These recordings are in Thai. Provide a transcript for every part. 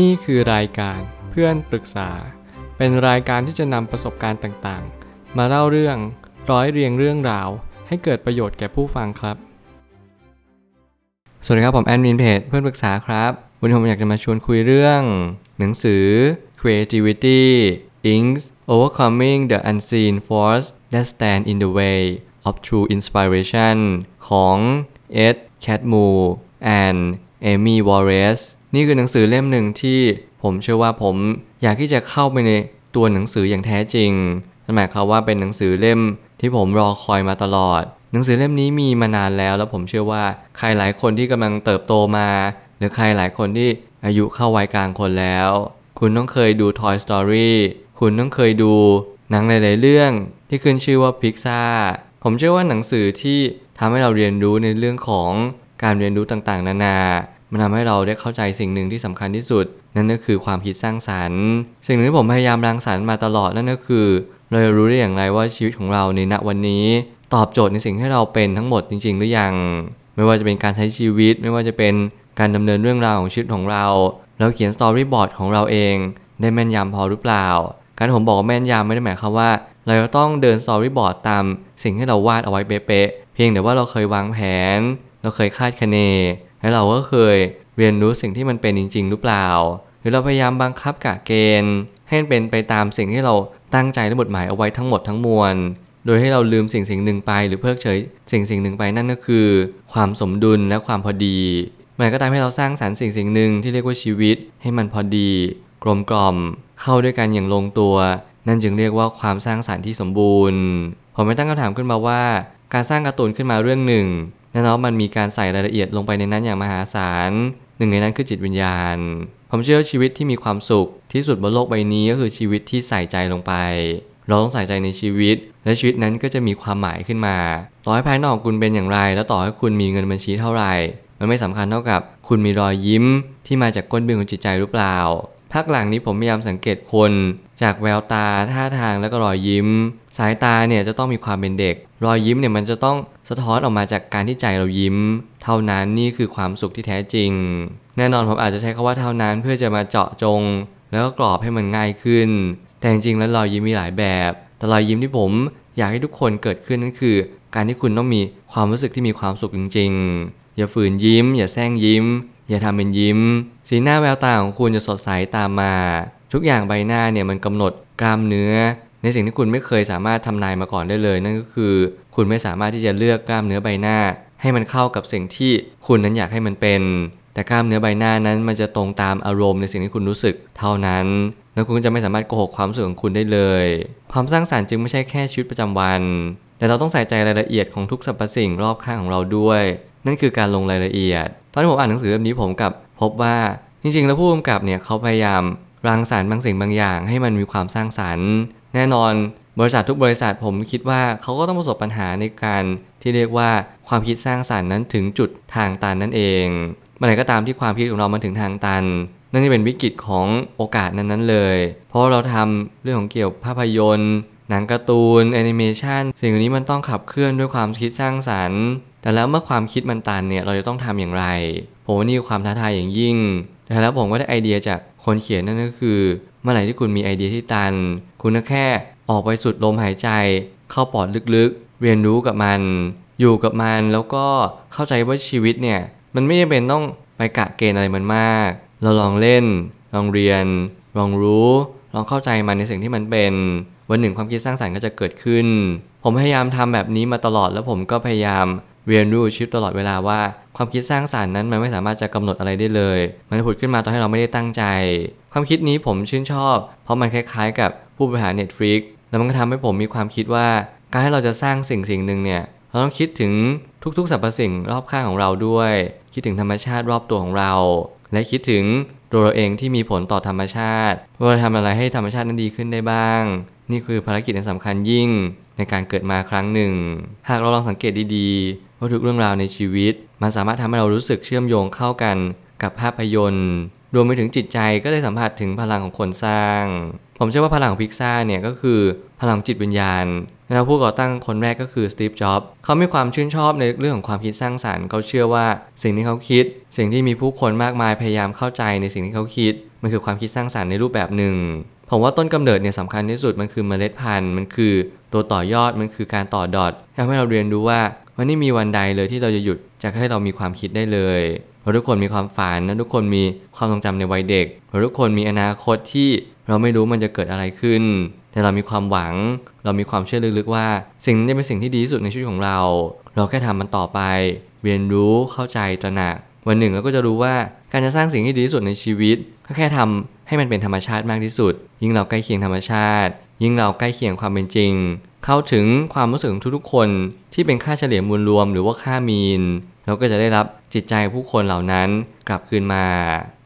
นี่คือรายการเพื่อนปรึกษา เป็นรายการที่จะนำประสบการณ์ต่างๆ มาเล่าเรื่องร้อยเรียงเรื่องราว ให้เกิดประโยชน์แก่ผู้ฟังครับ สวัสดีครับผมแอดมินเพจเพื่อนปรึกษาครับ วันนี้ผมอยากจะมาชวนคุยเรื่อง หนังสือ Creativity Inks Overcoming the Unseen Force That Stand in the Way of True Inspiration ของ Ed Catmull and Amy Wallace นี่คือหนังสือเล่มหนึ่งที่ผมเชื่อว่าผมอยากที่จะเข้าไปในตัวหนังสืออย่างแท้จริงนั่นหมายความว่าเป็นหนังสือเล่มที่ผมรอคอยมาตลอด หนังสือเล่มนี้มีมานานแล้ว แล้วผมเชื่อว่าใครหลายคนที่กำลังเติบโตมา หรือใครหลายคนที่อายุเข้าวัยกลางคนแล้ว คุณต้องเคยดู Toy Story คุณต้องเคยดูหนังหลาย ๆ เรื่องที่ขึ้นชื่อว่าพิกซ่าผมเชื่อว่าหนังสือที่ทำให้เราเรียนรู้ในเรื่องของการเรียนรู้ต่างๆ นานา มันทำให้เราได้เข้าใจสิ่งหนึ่งที่สำคัญที่สุด นั่นก็คือความคิดสร้างสรรค์ สิ่งหนึ่งที่ผมพยายามรังสรรค์มาตลอดนั่นก็คือ เราจะรู้ได้อย่างไรว่าชีวิตของเราในณวันนี้ ตอบโจทย์ในสิ่งที่เราเป็นทั้งหมดจริง ๆ หรือยัง ไม่ว่าจะเป็นการใช้ชีวิต ไม่ว่าจะเป็นการดำเนินเรื่องราวของชีวิตของเรา เราเขียนสตอรี่บอร์ดของเราเองได้แม่นยำพอหรือเปล่า การผมบอกว่าแม่นยำไม่ได้หมายความว่า เราจะต้องเดิน storyboard ตามสิ่งที่เราวาดเอาไว้เป๊ะๆเพียงแต่ว่าเราเคยวางแผน เราเคยคาดคะเน และเราก็เคยเรียนรู้สิ่งที่มันเป็นจริง ๆ หรือเปล่า หรือเราพยายามบังคับกะเกณฑ์ ให้เป็นไปตามสิ่งที่เราตั้งใจและบทหมายเอาไว้ทั้งหมดทั้งมวล โดยให้เราลืมสิ่งสิ่งหนึ่งไปหรือเพิกเฉยสิ่งสิ่งหนึ่งไปนั่นก็คือ ความสมดุลและความพอดีมันก็ตามให้เราสร้างสรรค์สิ่งสิ่งหนึ่งที่เรียกว่าชีวิต ให้มันพอดี กลมกล่อม เข้าด้วยกันอย่างลงตัว นั่นจึงเรียกว่าความสร้างสรรค์ที่สมบูรณ์ ผมไม่ตั้งคำถามขึ้นมาว่า การสร้างการ์ตูนขึ้นมาเรื่องหนึ่ง แน่นอนมันมีการใส่รายละเอียดลงไปในนั้นอย่างมหาศาลหนึ่งในนั้นคือจิตวิญญาณ ผมเชื่อชีวิตที่มีความสุขที่สุดบนโลกใบนี้ก็คือชีวิตที่ใส่ใจลงไป เราต้องใส่ใจในชีวิต และชีวิตนั้นก็จะมีความหมายขึ้นมา ต่อให้ภายนอกคุณเป็นอย่างไร แล้วต่อให้คุณมีเงินบัญชีเท่าไหร่ มันไม่สำคัญเท่ากับ คุณมีรอยยิ้มที่มาจากก้นบึ้งของจิตใจหรือเปล่าภาคหลังนี้ผมพยายามสังเกตคน จากแววตาท่าทางแล้วก็รอยยิ้ม สายตาเนี่ยจะต้องมีความเป็นเด็ก รอยยิ้มเนี่ยมันจะต้องสะท้อนออกมาจากการที่ใจเรายิ้ม เท่านั้นนี่คือความสุขที่แท้จริง แน่นอนผมอาจจะใช้คาว่าเท่านั้นเพื่อจะมาเจาะจง แล้วก็กรอบให้มันง่ายขึ้น แต่จริงๆแล้วรอยยิ้มมีหลายแบบ แต่รอยยิ้มที่ผมอยากให้ทุกคนเกิดขึ้นนั่นคือ การที่คุณต้องมีความรู้สึกที่มีความสุขจริง ๆ อย่าฝืนยิ้ม อย่าแซงยิ้ม อย่าทำเป็นยิ้ม สีหน้าแววตาของคุณจะสดใสตามมา ทุกอย่างใบหน้าเนี่ยมันกำหนดกล้ามเนื้อ ในสิ่งที่คุณไม่เคยสามารถทำนายมาก่อนได้เลย นั่นก็คือ คุณไม่สามารถที่จะเลือกกล้ามเนื้อใบหน้า ให้มันเข้ากับสิ่งที่คุณนั้นอยากให้มันเป็น แต่กล้ามเนื้อใบหน้านั้นมันจะตรงตามอารมณ์ในสิ่งที่คุณรู้สึกเท่านั้นแล้วคุณก็จะไม่สามารถโกหกความรู้สึกของคุณได้เลย ความสร้างสรรค์จึงไม่ใช่แค่ชีวิตประจำวัน แต่เราต้องใส่ใจรายละเอียดของทุกสรรพสิ่งรอบข้างของเราด้วย นั่นคือการลงรายละเอียด ตอนที่ผมอ่านหนังสือเล่มนี้ผมกับพบว่าจริงๆ แล้วผู้กำกับเนี่ยเขาพยายามรังสรรค์บางสิ่งบางอย่างให้มันมีความสร้างสรรค์ แน่นอนบริษัททุกบริษัทผมคิดว่าเขาก็ต้องประสบปัญหาในการที่เรียกว่าความคิดสร้างสรรค์นั้นถึงจุดทางตันนั่นเองเมื่อไหร่ก็ตามที่ความคิดของเรามันถึงทางตัน นั่นจะเป็นวิกฤตของโอกาสนั้นๆเลย เพราะเราทำเรื่องของเกี่ยวภาพยนตร์ หนังการ์ตูนแอนิเมชันสิ่งเหล่านี้มันต้องขับเคลื่อนด้วยความคิดสร้างสรรค์ แต่แล้วเมื่อความคิดมันตันเนี่ยเราจะต้องทำอย่างไรผมว่านี่คือความท้าทายอย่างยิ่งแต่แล้วผมก็ได้ไอเดียจากคนเขียนนั่นก็คือ เมื่อไหร่ที่คุณมีไอเดียที่ตัน คุณก็แค่ออกไปสูดลมหายใจ เข้าปอดลึกๆ เรียนรู้กับมัน อยู่กับมันแล้วก็เข้าใจว่าชีวิตเนี่ย มันไม่จำเป็นต้องไปกะเกณฑ์อะไรมันมาก เราลองเล่น ลองเรียน ลองรู้ ลองเข้าใจมันในสิ่งที่มันเป็น วันหนึ่งความคิดสร้างสรรค์ก็จะเกิดขึ้น ผมพยายามทำแบบนี้มาตลอดแล้วผมก็พยายามเรียนรู้ชีวิตตลอดเวลาว่าความคิดสร้างสารรค์นั้นมันไม่สามารถจะกำหนดอะไรได้เลย มันผุดขึ้นมาตอนที่เราไม่ได้ตั้งใจ ความคิดนี้ผมชื่นชอบ เพราะมันคล้ายๆ กับ ผู้บริหาร Netflix แล้วมันก็ทำให้ผมมีความคิดว่า การให้เราจะสร้างสิ่งสิ่งหนึ่งเนี่ยเราต้องคิดถึงทุกๆสรรพสิ่งรอบข้างของเราด้วย คิดถึงธรรมชาติรอบตัวของเรา และคิดถึงตัวเราเองที่มีผลต่อธรรมชาติว่าเราทำอะไรให้ธรรมชาตินั้นดีขึ้นได้บ้าง นี่คือภารกิจที่สำคัญยิ่งในการเกิดมาครั้งหนึ่ง หากเราลองสังเกตดีๆว่าทุกเรื่องราวในชีวิต มันสามารถทำให้เรารู้สึกเชื่อมโยงเข้ากันกับภาพยนตร์ รวมไปถึงจิตใจก็ได้สัมผัสถึงพลังของคนสร้าง ผมเชื่อว่าพลังของพิกซ่าเนี่ยก็คือพลังจิตวิญญาณนนะครับผู้ก่อตั้งคนแรกก็คือสตีฟ จ็อบส์เขามีความชื่นชอบในเรื่องของความคิดสร้างสารรค์เขาเชื่อว่าสิ่งที่เขาคิด สิ่งที่มีผู้คนมากมายพยายามเข้าใจในสิ่งที่เขาคิด มันคือความคิดสร้างสารรค์ในรูปแบบหนึ่ง ผมว่าต้นกำเนิดเนี่ยสำคัญที่สุดมันคือเมล็ดพันธุ์ มันคือตัวต่อยอดมันคือการต่อดอททำให้เราเรียนรู้ว่าวันนี้มีวันใดเลยที่เราจะหยุดจากให้เรามีความคิดได้เลย เราทุกคนมีความฝันและทุกคนมีความทรงจำในวัยเด็กเราทุกคนมีอนาคตที่เราไม่รู้มันจะเกิดอะไรขึ้น แต่เรามีความหวัง เรามีความเชื่อลึกๆว่า สิ่งนั้นจะเป็นสิ่งที่ดีที่สุดในชีวิตของเรา เราแค่ทำมันต่อไป เรียนรู้เข้าใจตระหนัก วันหนึ่งเราก็จะรู้ว่าการจะสร้างสิ่งที่ดีที่สุดในชีวิต ก็แค่ทำให้มันเป็นธรรมชาติมากที่สุด ยิ่งเราใกล้เคียงธรรมชาติ ยิ่งเราใกล้เคียงความเป็นจริง เข้าถึงความรู้สึกของทุกๆคนที่เป็นค่าเฉลี่ยมวลรวมหรือว่าค่ามีน เราก็จะได้รับจิตใจผู้คนเหล่านั้นกลับคืนมา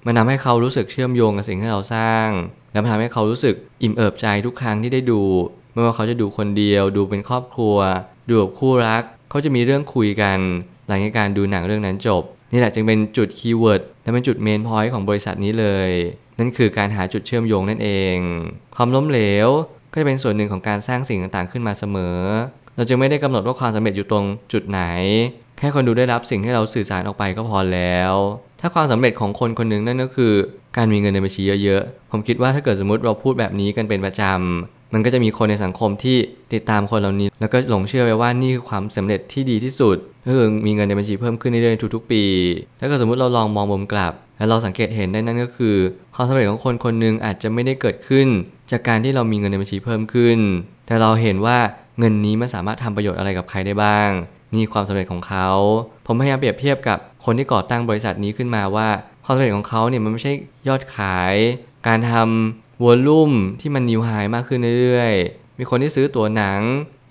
มันทำให้เขารู้สึกเชื่อมโยงกับสิ่งที่เราสร้าง และมันทำให้เขารู้สึกอิ่มเอิบใจทุกครั้งที่ได้ดู ไม่ว่าเขาจะดูคนเดียว ดูเป็นครอบครัว ดูกับคู่รัก เขาจะมีเรื่องคุยกัน หลังจากการดูหนังเรื่องนั้นจบ นี่แหละจึงเป็นจุด keyword และเป็นจุด main point ของบริษัทนี้เลย นั่นคือการหาจุดเชื่อมโยงนั่นเอง ความล้มเหลว ก็จะเป็นส่วนหนึ่งของการสร้างสิ่งต่างๆขึ้นมาเสมอ เราจึงไม่ได้กำหนดว่าความสำเร็จอยู่ตรงจุดไหน แค่คนดูได้รับสิ่งที่เราสื่อสารออกไปก็พอแล้ว ถ้าความสำเร็จของคนคนหนึ่งนั่นก็คือ การมีเงินในบัญชีเยอะๆ ผมคิดว่าถ้าเกิดสมมติเราพูดแบบนี้กันเป็นประจำมันก็จะมีคนในสังคมที่ติดตามคนเหล่านี้ แล้วก็หลงเชื่อไปว่านี่คือความสำเร็จที่ดีที่สุดก็คือมีเงินในบัญชีเพิ่มขึ้นเรื่อยๆทุกๆปีถ้าเกิดสมมติเราลองมองมุมกลับ แล้วเราสังเกตเห็นได้นั่นก็คือ ความสำเร็จของคนคนหนึ่งอาจจะไม่ได้เกิดขึ้น จากการที่เรามีเงินในบัญชีเพิ่มขึ้น แต่เราเห็นว่าเงินนี้มันสามารถทำประโยชน์อะไรกับใครได้บ้าง นี่ความสำเร็จของเขา ผมพยายามเปรียบเทียบกับคนที่ก่อตั้งบริษัทนี้ขึ้นมาว่าความสำเร็จของเขาเนี่ยมันไม่ใช่ยอดขาย การทำ volume ที่มัน new high มากขึ้นเรื่อยๆ มีคนที่ซื้อตัวหนัง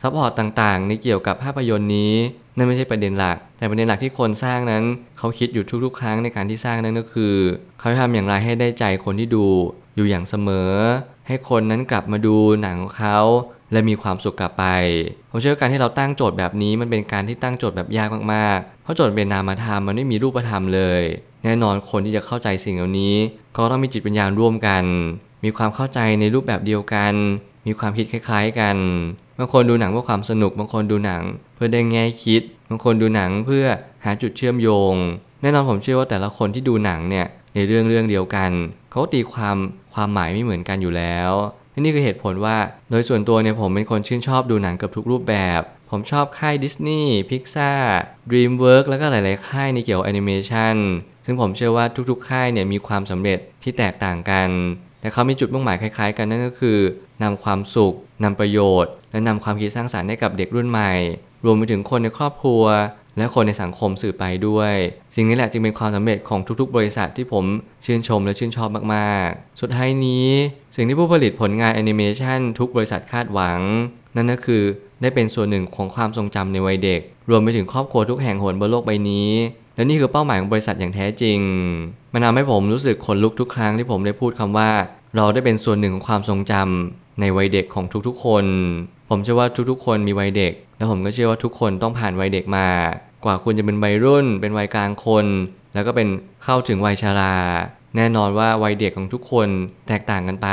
support ต่างๆ ในเกี่ยวกับภาพยนตร์นี้นั่นไม่ใช่ประเด็นหลัก แต่ประเด็นหลักที่คนสร้างนั้น เขาคิดอยู่ทุกๆ ครั้งในการที่สร้างนั่นก็คือ เขาทำอย่างไรให้ได้ใจคนที่ดู อยู่อย่างเสมอ ให้คนนั้นกลับมาดูหนังของเขา และมีความสุขกลับไป ผมเชื่อว่าการที่เราตั้งโจทย์แบบนี้มันเป็นการที่ตั้งโจทย์แบบยากมากๆ เพราะโจทย์เป็นนามธรรมมันไม่มีรูปธรรมเลย แน่นอนคนที่จะเข้าใจสิ่งเหล่านี้ ก็ต้องมีจิตปัญญาร่วมกัน มีความเข้าใจในรูปแบบเดียวกัน มีความคิดคล้าย ๆ กัน บางคนดูหนังเพื่อความสนุก บางคนดูหนัง เพื่อได้แง่คิด บางคนดูหนังเพื่อหาจุดเชื่อมโยง แน่นอนผมเชื่อว่าแต่ละคนที่ดูหนังเนี่ยในเรื่องเรื่องเดียวกัน เขาตีความความหมายไม่เหมือนกันอยู่แล้วนี่คือเหตุผลว่าโดยส่วนตัวเนี่ยผมเป็นคนชื่นชอบดูหนังเกือบทุกรูปแบบ ผมชอบค่าย Disney Pixar DreamWorks แล้วก็หลาย ๆ ค่ายในเกี่ยวกับแอนิเมชันซึ่งผมเชื่อว่าทุก ๆ ค่ายเนี่ยมีความสำเร็จที่แตกต่างกัน แต่เขามีจุดมุ่งหมายคล้าย ๆ กันนั่นก็คือนำความสุขนำประโยชน์ และนำความคิดสร้างสรรค์ให้กับเด็กรุ่นใหม่ รวมไปถึงคนในครอบครัว และคนในสังคมสื่อไปด้วย สิ่งนี้แหละจึงเป็นความสำเร็จของทุกๆ บริษัทที่ผมชื่นชมและชื่นชอบมากๆ สุดท้ายนี้ สิ่งที่ผู้ผลิตผลงานแอนิเมชันทุกบริษัทคาดหวัง นั่นก็คือได้เป็นส่วนหนึ่งของความทรงจำในวัยเด็ก รวมไปถึงครอบครัวทุกแห่งหนบนโลกใบนี้และนี่คือเป้าหมายของบริษัทอย่างแท้จริง มันทำให้ผมรู้สึกขนลุกทุกครั้งที่ผมได้พูดคำว่า เราได้เป็นส่วนหนึ่งของความทรงจำในวัยเด็กของทุกๆคน ผมเชื่อว่าทุกๆ คนมีวัยเด็ก และผมก็เชื่อว่าทุกคนต้องผ่านวัยเด็กมา กว่าคุณจะเป็นวัยรุ่น เป็นวัยกลางคน แล้วก็เป็นเข้าถึงวัยชารา แน่นอนว่าวัยเด็กของทุกคนแตกต่างกันไป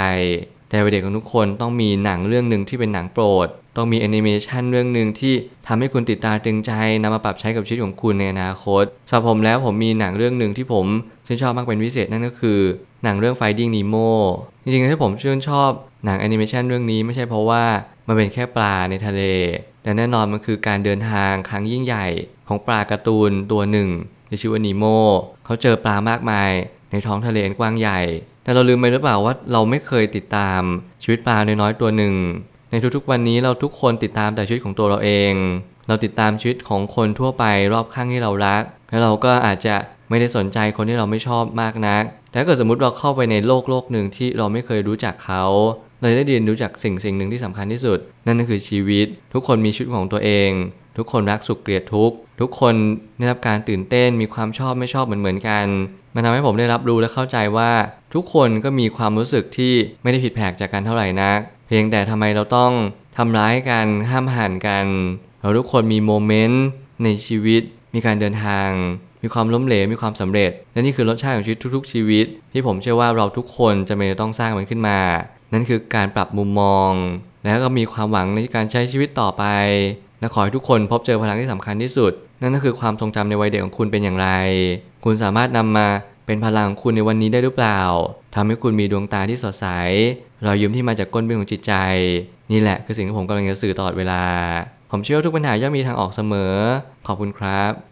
แต่วัยเด็กของทุกคนต้องมีหนังเรื่องหนึ่งที่เป็นหนังโปรด ต้องมีแอนิเมชันเรื่องหนึ่งที่ทำให้คุณติดตาตึงใจนำมาปรับใช้กับชีวิตของคุณในอนาคตสำหรับผมแล้วผมมีหนังเรื่องหนึ่งที่ผม ชื่นชอบมากเป็นพิเศษนั่นก็คือ หนังเรื่อง Finding Nemo จริงๆที่ผมชื่นชอบหนังแอนิเมชันเรื่องนี้ไม่ใช่เพราะว่ามันเป็นแค่ปลาในทะเล แต่แน่นอนมันคือการเดินทางครั้งยิ่งใหญ่ ของปลาการ์ตูนตัวหนึ่งที่ชื่อว่านีโมเขาเจอปลามากมายในท้องทะเลกว้างใหญ่ แต่เราลืมไปหรือเปล่าว่าเราไม่เคยติดตามชีวิตปลาน้อยๆตัวหนึ่ง ในทุกๆวันนี้เราทุกคนติดตามแต่ชีวิตของตัวเราเอง เราติดตามชีวิตของคนทั่วไปรอบข้างที่เรารัก แล้วเราก็อาจจะ ไม่ได้สนใจคนที่เราไม่ชอบมากนักแต่ถ้าเกิดสมมติเราเข้าไปในโลกโลกหนึ่งที่เราไม่เคยรู้จักเขาเราได้เรียนรู้จักสิ่งสิ่งหนึ่งที่สำคัญที่สุด นั่นก็คือชีวิต ทุกคนมีชีวิตของตัวเอง ทุกคนรักสุขเกลียดทุกข์ทุกคนได้รับการตื่นเต้นมีความชอบไม่ชอบเหมือนเหมือนกันมันทำให้ผมได้รับรู้และเข้าใจว่าทุกคนก็มีความรู้สึกที่ไม่ได้ผิดแผกจากกันเท่าไหร่นัก เพียงแต่ทำไมเราต้องทำร้ายกันห้ามหันกัน เราทุกคนมีโมเมนต์ในชีวิตมีการเดินทาง มีความล้มเหลวมีความสำเร็จและนี่คือรสชาติของชีวิตทุก ๆ ชีวิต ที่ผมเชื่อว่าเราทุกคนจะไม่ต้องสร้างมันขึ้นมา นั่นคือการปรับมุมมอง แล้วก็มีความหวังในการใช้ชีวิตต่อไป และขอให้ทุกคนพบเจอพลังที่สำคัญที่สุด นั่นก็คือความทรงจำในวัยเด็กของคุณเป็นอย่างไร คุณสามารถนำมาเป็นพลังของคุณในวันนี้ได้หรือเปล่าทำให้คุณมีดวงตาที่สดใสรอยยิ้มที่มาจากก้นบึ้งของจิตใจ นี่แหละคือสิ่งที่ผมกำลังจะสื่อตลอดเวลา ผมเชื่อทุกปัญหาย่อมมีทางออกเสมอ ขอบคุณครับ